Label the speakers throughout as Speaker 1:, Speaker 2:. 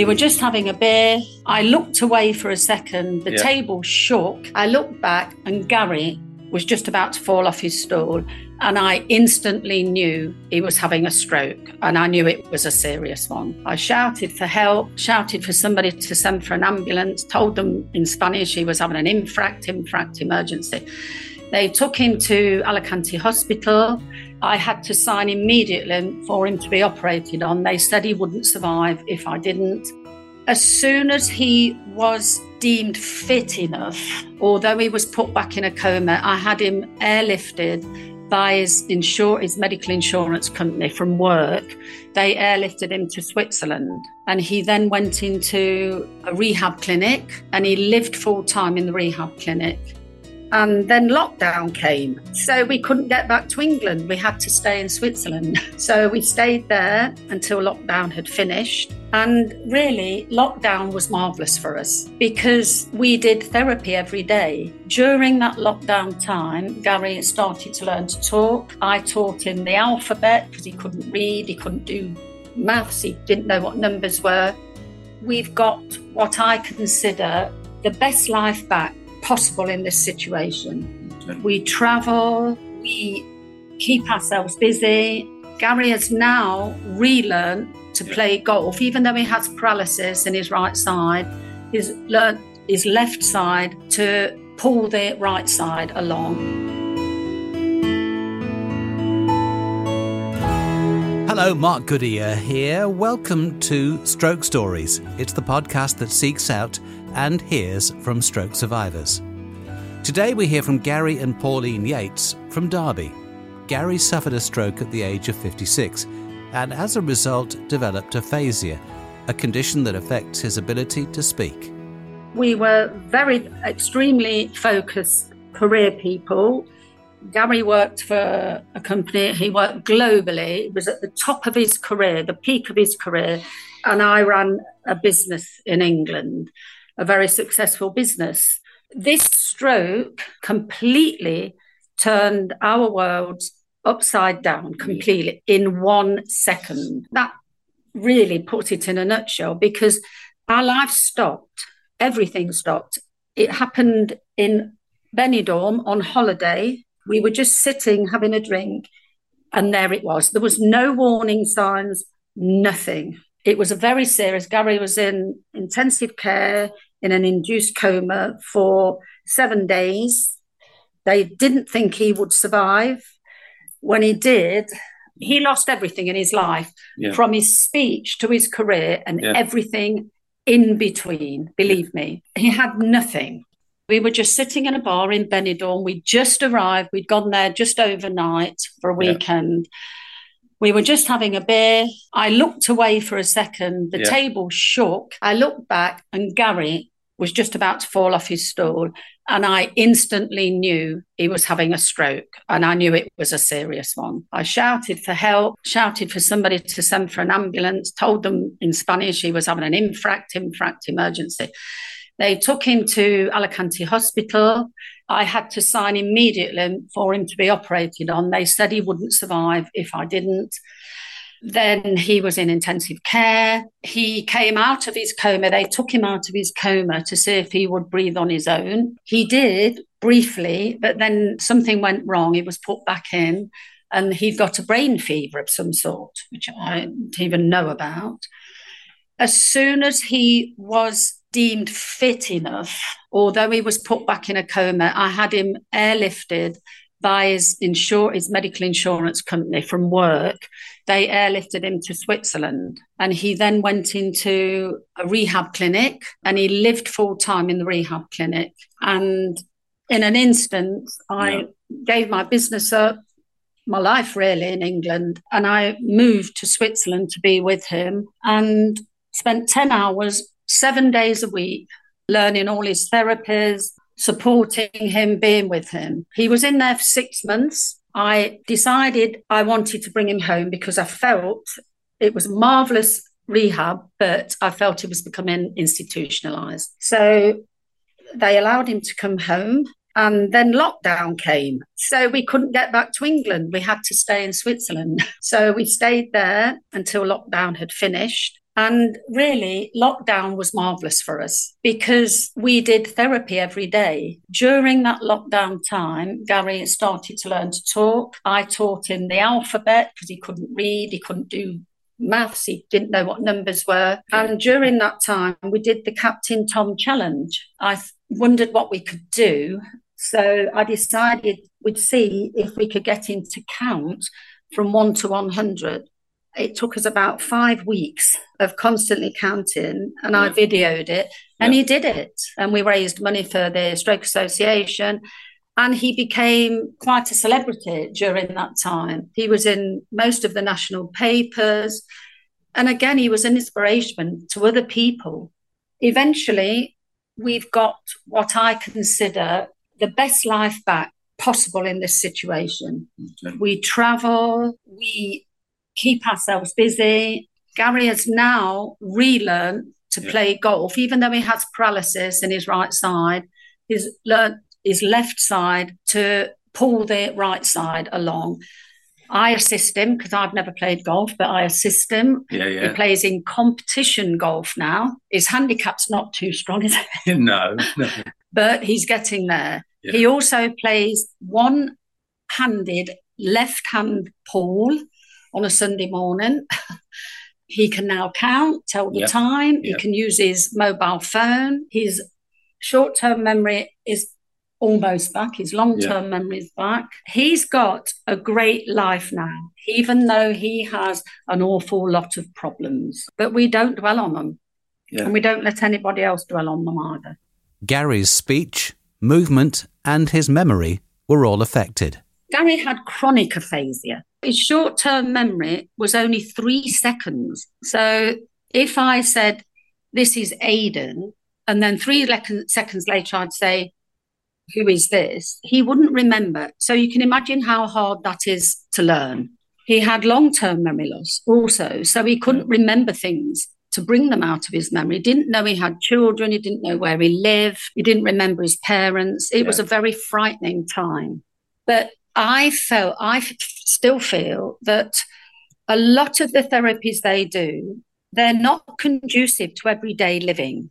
Speaker 1: We were just having a beer. I looked away for a second. The
Speaker 2: Yeah.
Speaker 1: table shook. I looked back, and Gary was just about to fall off his stool. And I instantly knew he was having a stroke, and I knew it was a serious one. I shouted for help, shouted for somebody to send for an ambulance, told them in Spanish he was having an infract, infract emergency. They took him to Alicante Hospital. I had to sign immediately for him to be operated on. They said he wouldn't survive if I didn't. As soon as he was deemed fit enough, although he was put back in a coma, I had him airlifted by his insure his medical insurance company from work. They airlifted him to Switzerland and he then went into a rehab clinic and he lived full time in the rehab clinic. And then lockdown came. So we couldn't get back to England. We had to stay in Switzerland. So we stayed there until lockdown had finished. And really, lockdown was marvellous for us because we did therapy every day. During that lockdown time, Gary started to learn to talk. I taught him the alphabet because he couldn't read, he couldn't do maths, he didn't know what numbers were. We've got what I consider the best life back possible in this situation. We travel, we keep ourselves busy. Gary has now relearned to play golf, even though he has paralysis in his right side. He's learned his left side to pull the right side along.
Speaker 3: Hello, Mark Goodyear here. Welcome to Stroke Stories. It's the podcast that seeks out and hears from stroke survivors. Today we hear from Gary and Pauline Yates from Derby. Gary suffered a stroke at the age of 56 and as a result developed aphasia, a condition that affects his ability to speak.
Speaker 1: We were very extremely focused career people. Gary worked for a company, he worked globally, it was at the top of his career, the peak of his career. And I ran a business in England, a very successful business. This stroke completely turned our world upside down completely in one second. That really put it in a nutshell because our life stopped, everything stopped. It happened in Benidorm on holiday. We were just sitting having a drink, and there it was. There was no warning signs, nothing. It was a very serious. Gary was in intensive care in an induced coma for seven days. They didn't think he would survive. When he did, he lost everything in his life
Speaker 2: Yeah.
Speaker 1: from his speech to his career and
Speaker 2: Yeah.
Speaker 1: everything in between. Believe me, he had nothing. We were just sitting in a bar in Benidorm. We'd just arrived. We'd gone there just overnight for a
Speaker 2: Yeah.
Speaker 1: weekend. We were just having a beer. I looked away for a second. The
Speaker 2: Yeah.
Speaker 1: table shook. I looked back, and Gary was just about to fall off his stool. And I instantly knew he was having a stroke. And I knew it was a serious one. I shouted for help, shouted for somebody to send for an ambulance, told them in Spanish he was having an infract, infract emergency. They took him to Alicante Hospital. I had to sign immediately for him to be operated on. They said he wouldn't survive if I didn't. Then he was in intensive care. He came out of his coma. They took him out of his coma to see if he would breathe on his own. He did briefly, but then something went wrong. He was put back in and he got a brain fever of some sort, which I didn't even know about. As soon as he was deemed fit enough, although he was put back in a coma, I had him airlifted by his insure his medical insurance company from work. They airlifted him to Switzerland and he then went into a rehab clinic and he lived full time in the rehab clinic. And in an instant, I
Speaker 2: Yeah.
Speaker 1: gave my business up, my life really in England, and I moved to Switzerland to be with him and spent 10 hours, seven days a week, learning all his therapies, supporting him, being with him. He was in there for six months. I decided I wanted to bring him home because I felt it was marvelous rehab, but I felt he was becoming institutionalized. So they allowed him to come home. And then lockdown came. So we couldn't get back to England. We had to stay in Switzerland. So we stayed there until lockdown had finished. And really, lockdown was marvelous for us because we did therapy every day. During that lockdown time, Gary started to learn to talk. I taught him the alphabet because he couldn't read, he couldn't do maths, he didn't know what numbers were. And during that time, we did the Captain Tom challenge. I wondered what we could do. So I decided we'd see if we could get him to count from one to 100 it took us about five weeks of constantly counting and yeah. I videoed it and yeah. he did it. And we raised money for the Stroke Association and he became quite a celebrity during that time. He was in most of the national papers. And again, he was an inspiration to other people. Eventually, we've got what I consider the best life back possible in this situation. Okay. We travel, we keep ourselves busy. Gary has now relearned to yeah. play golf, even though he has paralysis in his right side. He's learned his left side to pull the right side along. I assist him because I've never played golf, but I assist him.
Speaker 2: Yeah, yeah.
Speaker 1: He plays in competition golf now. His handicap's not too strong, is
Speaker 2: it? no, no.
Speaker 1: But he's getting there. Yeah. He also plays one handed left hand pull on a Sunday morning. he can now count, tell the yep. time. Yep. He can use his mobile phone. His short term memory is almost back. His long term yep. memory is back. He's got a great life now, even though he has an awful lot of problems. But we don't dwell on them. And we don't let anybody else dwell on them either.
Speaker 3: Gary's speech, movement, and his memory were all affected.
Speaker 1: Gary had chronic aphasia. His short term memory was only three seconds. So if I said, This is Aidan, and then three le- seconds later I'd say, Who is this? He wouldn't remember. So you can imagine how hard that is to learn. He had long term memory loss also. So he couldn't mm. remember things to bring them out of his memory. He didn't know he had children. He didn't know where he lived. He didn't remember his parents. It yeah. was a very frightening time. But I felt, I still feel that a lot of the therapies they do, they're not conducive to everyday living.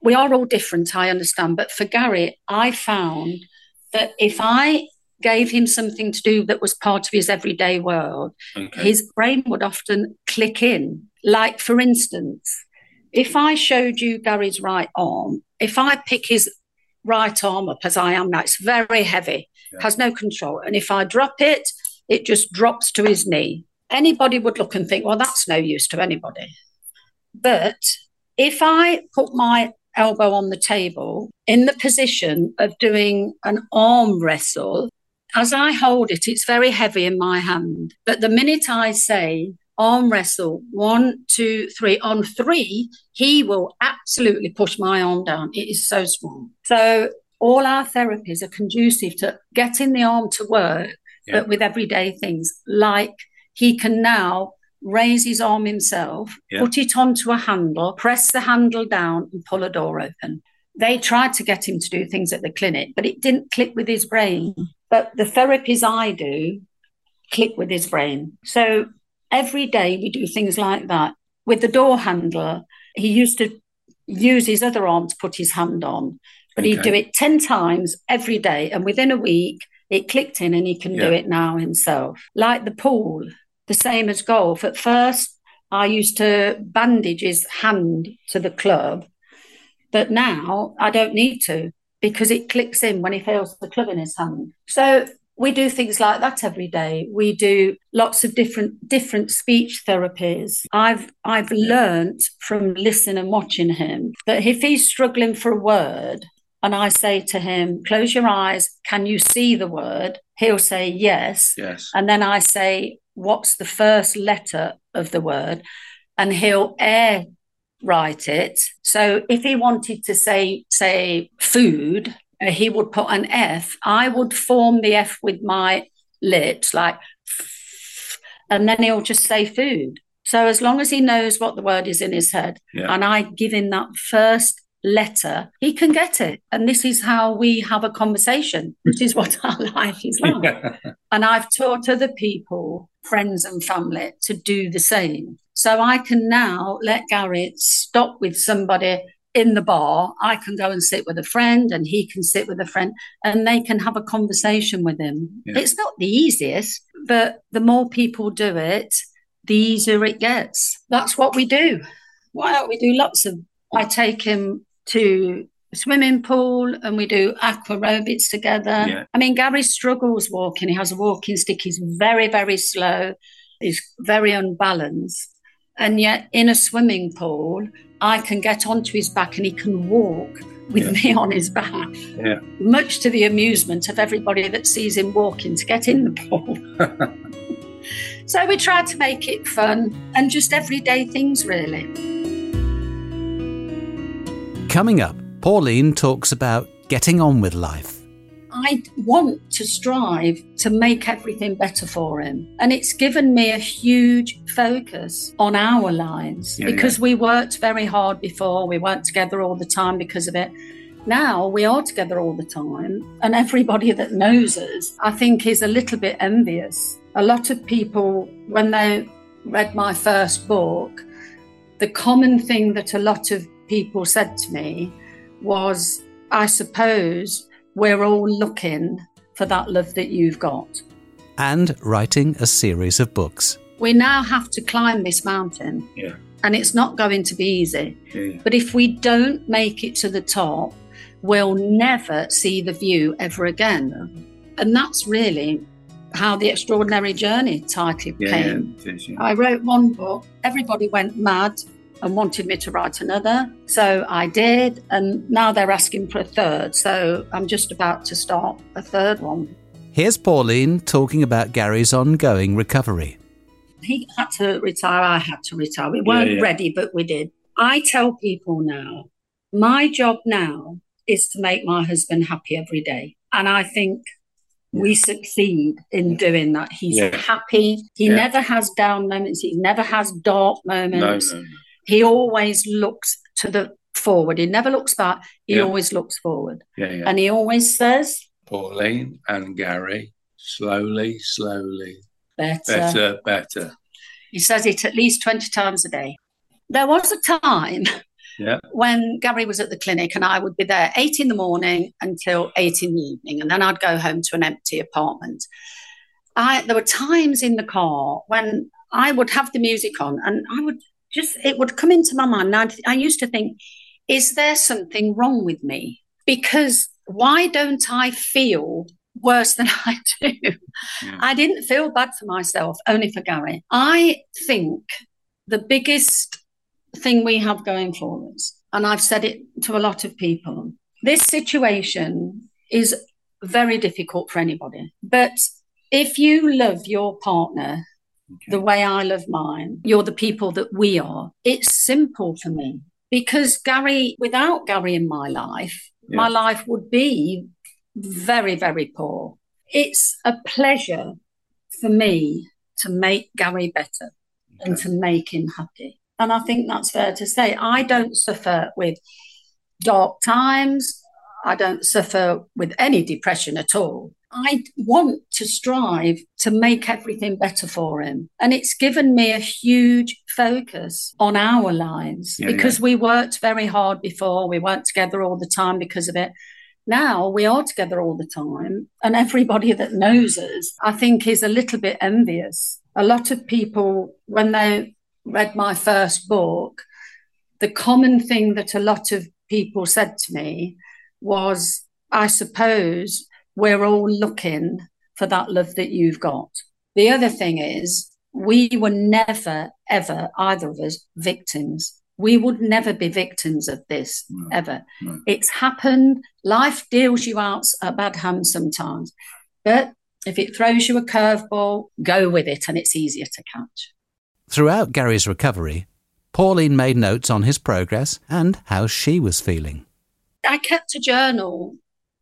Speaker 1: We are all different, I understand. But for Gary, I found that if I gave him something to do that was part of his everyday world, okay. his brain would often click in. Like, for instance, if I showed you Gary's right arm, if I pick his right arm up as I am now, it's very heavy has no control. And if I drop it, it just drops to his knee. Anybody would look and think, well, that's no use to anybody. But if I put my elbow on the table in the position of doing an arm wrestle, as I hold it, it's very heavy in my hand. But the minute I say arm wrestle, one, two, three, on three, he will absolutely push my arm down. It is so strong. So all our therapies are conducive to getting the arm to work, yeah. but with everyday things like he can now raise his arm himself, yeah. put it onto a handle, press the handle down, and pull a door open. They tried to get him to do things at the clinic, but it didn't click with his brain. But the therapies I do click with his brain. So every day we do things like that. With the door handle, he used to use his other arm to put his hand on. But okay. he'd do it 10 times every day. And within a week, it clicked in and he can yeah. do it now himself. Like the pool, the same as golf. At first, I used to bandage his hand to the club. But now I don't need to because it clicks in when he feels the club in his hand. So we do things like that every day. We do lots of different different speech therapies. I've I've learned from listening and watching him that if he's struggling for a word, and I say to him, close your eyes, can you see the word? He'll say yes.
Speaker 2: Yes.
Speaker 1: And then I say, what's the first letter of the word? And he'll air write it. So if he wanted to say, say food, uh, he would put an F. I would form the F with my lips, like, and then he'll just say food. So as long as he knows what the word is in his head, yeah. and I give him that first letter, he can get it. And this is how we have a conversation, which is what our life is like. and I've taught other people, friends and family, to do the same. So I can now let Gary stop with somebody in the bar. I can go and sit with a friend, and he can sit with a friend, and they can have a conversation with him.
Speaker 2: Yeah.
Speaker 1: It's not the easiest, but the more people do it, the easier it gets. That's what we do. Why don't we do lots of? I take him to swimming pool and we do aqua aerobics together.
Speaker 2: Yeah.
Speaker 1: I mean, Gary struggles walking. He has a walking stick. He's very, very slow. He's very unbalanced. And yet, in a swimming pool, I can get onto his back and he can walk with
Speaker 2: Yeah.
Speaker 1: me on his back.
Speaker 2: Yeah.
Speaker 1: Much to the amusement of everybody that sees him walking to get in the pool. so we try to make it fun and just everyday things, really.
Speaker 3: Coming up, Pauline talks about getting on with life.
Speaker 1: I want to strive to make everything better for him. And it's given me a huge focus on our lives
Speaker 2: Yeah,
Speaker 1: because we worked very hard before. We weren't together all the time because of it. Now we are together all the time. And everybody that knows us, I think, is a little bit envious. A lot of people, when they read my first book, the common thing that a lot of people said to me was, I suppose we're all looking for that love that you've got.
Speaker 3: And writing a series of books.
Speaker 1: We now have to climb this mountain,
Speaker 2: Yeah.
Speaker 1: and it's not going to be easy.
Speaker 2: Yeah.
Speaker 1: But if we don't make it to the top, we'll never see the view ever again. And that's really how the Extraordinary Journey title
Speaker 2: Yeah.
Speaker 1: came.
Speaker 2: yeah, yeah.
Speaker 1: I wrote one book, everybody went mad and wanted me to write another. So I did, and now they're asking for a third. So I'm just about to start a third one.
Speaker 3: Here's Pauline talking about Gary's ongoing recovery.
Speaker 1: He had to retire, I had to retire. We weren't
Speaker 2: yeah.
Speaker 1: ready, but we did. I tell people now, my job now is to make my husband happy every day. And I think we succeed in doing that. He's
Speaker 2: Yeah.
Speaker 1: happy. He
Speaker 2: Yeah.
Speaker 1: never has down moments. He never has dark
Speaker 2: No,
Speaker 1: moments.
Speaker 2: no, no.
Speaker 1: He always looks to the forward. He never looks back. He
Speaker 2: Yeah.
Speaker 1: always looks forward.
Speaker 2: Yeah, yeah.
Speaker 1: And he always says,
Speaker 2: Pauline and Gary, slowly, slowly,
Speaker 1: better.
Speaker 2: better, better.
Speaker 1: He says it at least 20 times a day. There was a time
Speaker 2: Yeah.
Speaker 1: when Gary was at the clinic and I would be there eight in the morning until eight in the evening. And then I'd go home to an empty apartment. I, there were times in the car when I would have the music on and I would just, it would come into my mind. I'd, I used to think, is there something wrong with me? Because why don't I feel worse than I do?
Speaker 2: Yeah.
Speaker 1: I didn't feel bad for myself, only for Gary. I think the biggest thing we have going for us, and I've said it to a lot of people, this situation is very difficult for anybody. But if you love your partner the way I love mine, you're the people that we are, it's simple for me. Because Gary, without Gary in my life, my life would be very, very poor. It's a pleasure for me to make Gary better and to make him happy. And I think that's fair to say. I don't suffer with dark times. I don't suffer with any depression at all. I want to strive to make everything better for him. And it's given me a huge focus on our lives
Speaker 2: Yeah,
Speaker 1: because we worked very hard before. We weren't together all the time because of it. Now we are together all the time. And everybody that knows us, I think, is a little bit envious. A lot of people, when they read my first book, the common thing that a lot of people said to me was, I suppose we're all looking for that love that you've got. The other thing is, we were never, ever, either of us, victims. We would never be victims of this,
Speaker 2: No,
Speaker 1: ever.
Speaker 2: no.
Speaker 1: It's happened. Life deals you out a bad hand sometimes. But if it throws you a curveball, go with it and it's easier to catch.
Speaker 3: Throughout Gary's recovery, Pauline made notes on his progress and how she was feeling.
Speaker 1: I kept a journal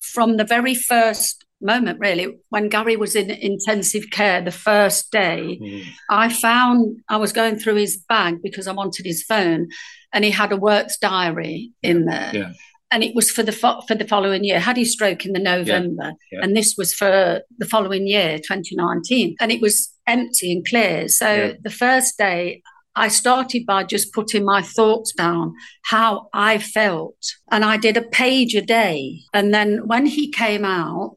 Speaker 1: from the very first moment, really, when Gary was in intensive care the first day.
Speaker 2: Mm.
Speaker 1: I found I was going through his bag because I wanted his phone, and he had a works diary in there.
Speaker 2: Yeah.
Speaker 1: And it was for the fo- for the following year. Had his stroke in the November,
Speaker 2: Yeah.
Speaker 1: and this was for the following year, 2019, and it was empty and clear. So
Speaker 2: Yeah.
Speaker 1: the first day, I started by just putting my thoughts down, how I felt. And I did a page a day. And then when he came out,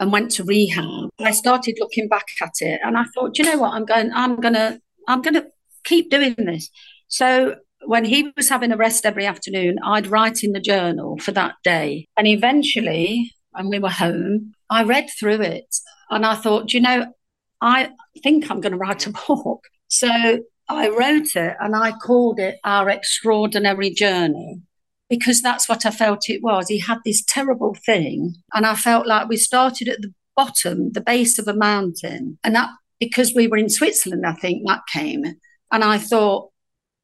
Speaker 1: and went to rehab, I started looking back at it and I thought, you know what, I'm going, I'm gonna, I'm gonna keep doing this. So when he was having a rest every afternoon, I'd write in the journal for that day. And eventually, when we were home, I read through it and I thought, you know, I think I'm going to write a book. So I wrote it and I called it Our Extraordinary Journey because that's what I felt it was. He had this terrible thing, and I felt like we started at the bottom, the base of a mountain. And that, because we were in Switzerland, I think that came. And I thought,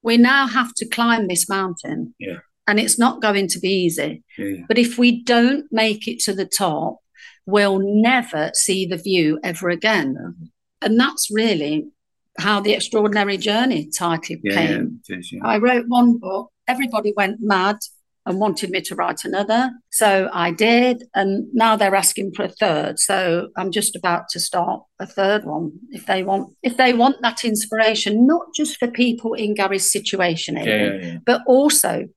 Speaker 1: we now have to climb this mountain.
Speaker 2: Yeah.
Speaker 1: And it's not going to be easy.
Speaker 2: Yeah.
Speaker 1: But if we don't make it to the top, we'll never see the view ever again. And that's really how the extraordinary journey title
Speaker 2: Yeah,
Speaker 1: came.
Speaker 2: yeah, is, yeah.
Speaker 1: I wrote one book, everybody went mad and wanted me to write another. So I did. And now they're asking for a third. So I'm just about to start a third one if they want if they want that inspiration, not just for people in Gary's situation, but also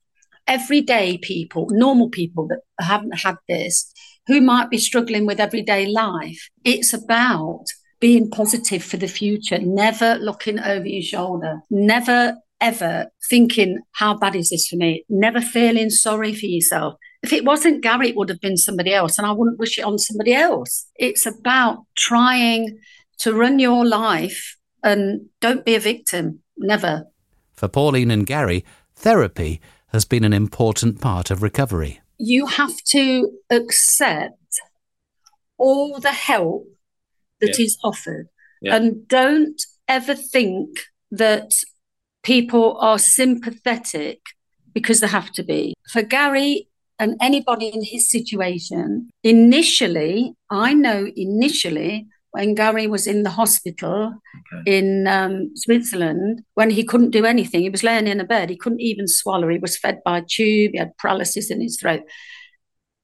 Speaker 1: everyday people, normal people that haven't had this, who might be struggling with everyday life. It's about being positive for the future, never looking over your shoulder, never ever thinking, how bad is this for me? Never feeling sorry for yourself. If it wasn't Gary, it would have been somebody else, and I wouldn't wish it on somebody else. It's about trying to run your life and don't be a victim. Never.
Speaker 3: For Pauline and Gary, therapy has been an important part of recovery.
Speaker 1: You have to accept all the help that is
Speaker 2: Yeah.
Speaker 1: offered
Speaker 2: Yeah.
Speaker 1: and don't ever think that people are sympathetic because they have to be. For Gary and anybody in his situation, initially, I know initially when Gary was in the hospital
Speaker 2: Okay.
Speaker 1: in um, Switzerland, when he couldn't do anything, he was laying in a bed, he couldn't even swallow, he was fed by a tube, he had paralysis in his throat.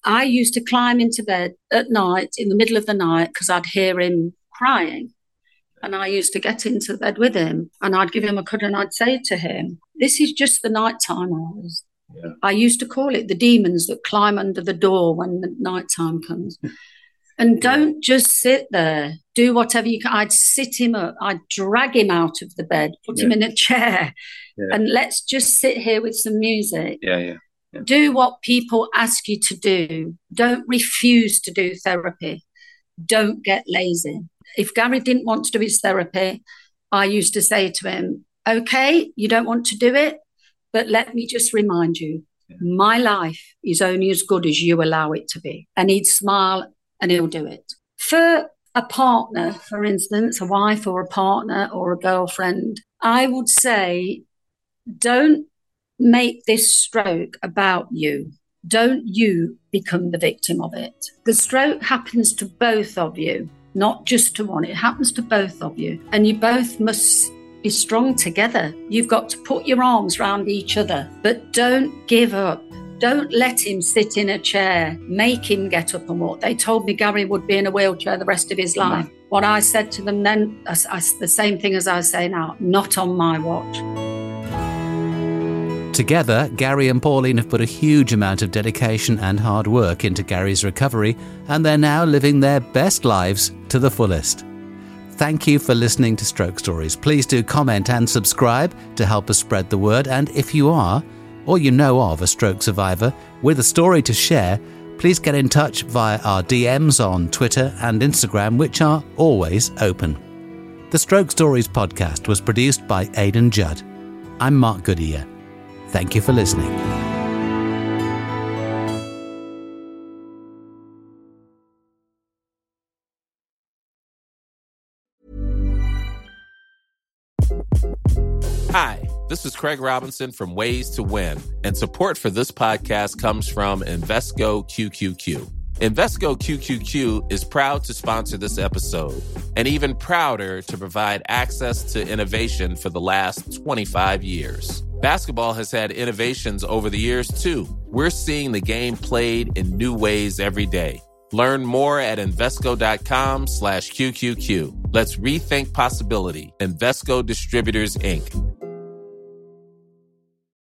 Speaker 1: I used to climb into bed at night in the middle of the night because I'd hear him crying. And I used to get into bed with him and I'd give him a cuddle and I'd say to him, This is just the nighttime hours.
Speaker 2: Yeah.
Speaker 1: I used to call it the demons that climb under the door when the nighttime comes. And don't just sit there. Do whatever you can. I'd sit him up. I'd drag him out of the bed, put him in a chair,
Speaker 2: Yeah.
Speaker 1: and let's just sit here with some music
Speaker 2: Yeah, yeah.
Speaker 1: Do what people ask you to do. Don't refuse to do therapy. Don't get lazy. If Gary didn't want to do his therapy, I used to say to him, okay, you don't want to do it, but let me just remind you, my life is only as good as you allow it to be. And he'd smile and he'll do it. For a partner, for instance, a wife or a partner or a girlfriend, I would say, don't make this stroke about you. Don't you become the victim of it. The stroke happens to both of you, not just to one. It happens to both of you. And you both must be strong together. You've got to put your arms round each other, but don't give up. Don't let him sit in a chair. Make him get up and walk. They told me Gary would be in a wheelchair the rest of his life. What I said to them then, I, I, the same thing as I say now, not on my watch.
Speaker 3: Together, Gary and Pauline have put a huge amount of dedication and hard work into Gary's recovery, and they're now living their best lives to the fullest. Thank you for listening to Stroke Stories. Please do comment and subscribe to help us spread the word. And if you are, or you know of a stroke survivor with a story to share, please get in touch via our DMs on Twitter and Instagram, which are always open. The Stroke Stories podcast was produced by Aidan Judd. I'm Mark Goodyear. Thank you for listening.
Speaker 4: Hi, this is Craig Robinson from Ways to Win, and support for this podcast comes from Invesco QQQ. Invesco QQQ is proud to sponsor this episode and even prouder to provide access to innovation for the last 25 years. Basketball has had innovations over the years too. We're seeing the game played in new ways every day. Learn more at Invesco.com slash QQQ. Let's rethink possibility. Invesco Distributors, Inc.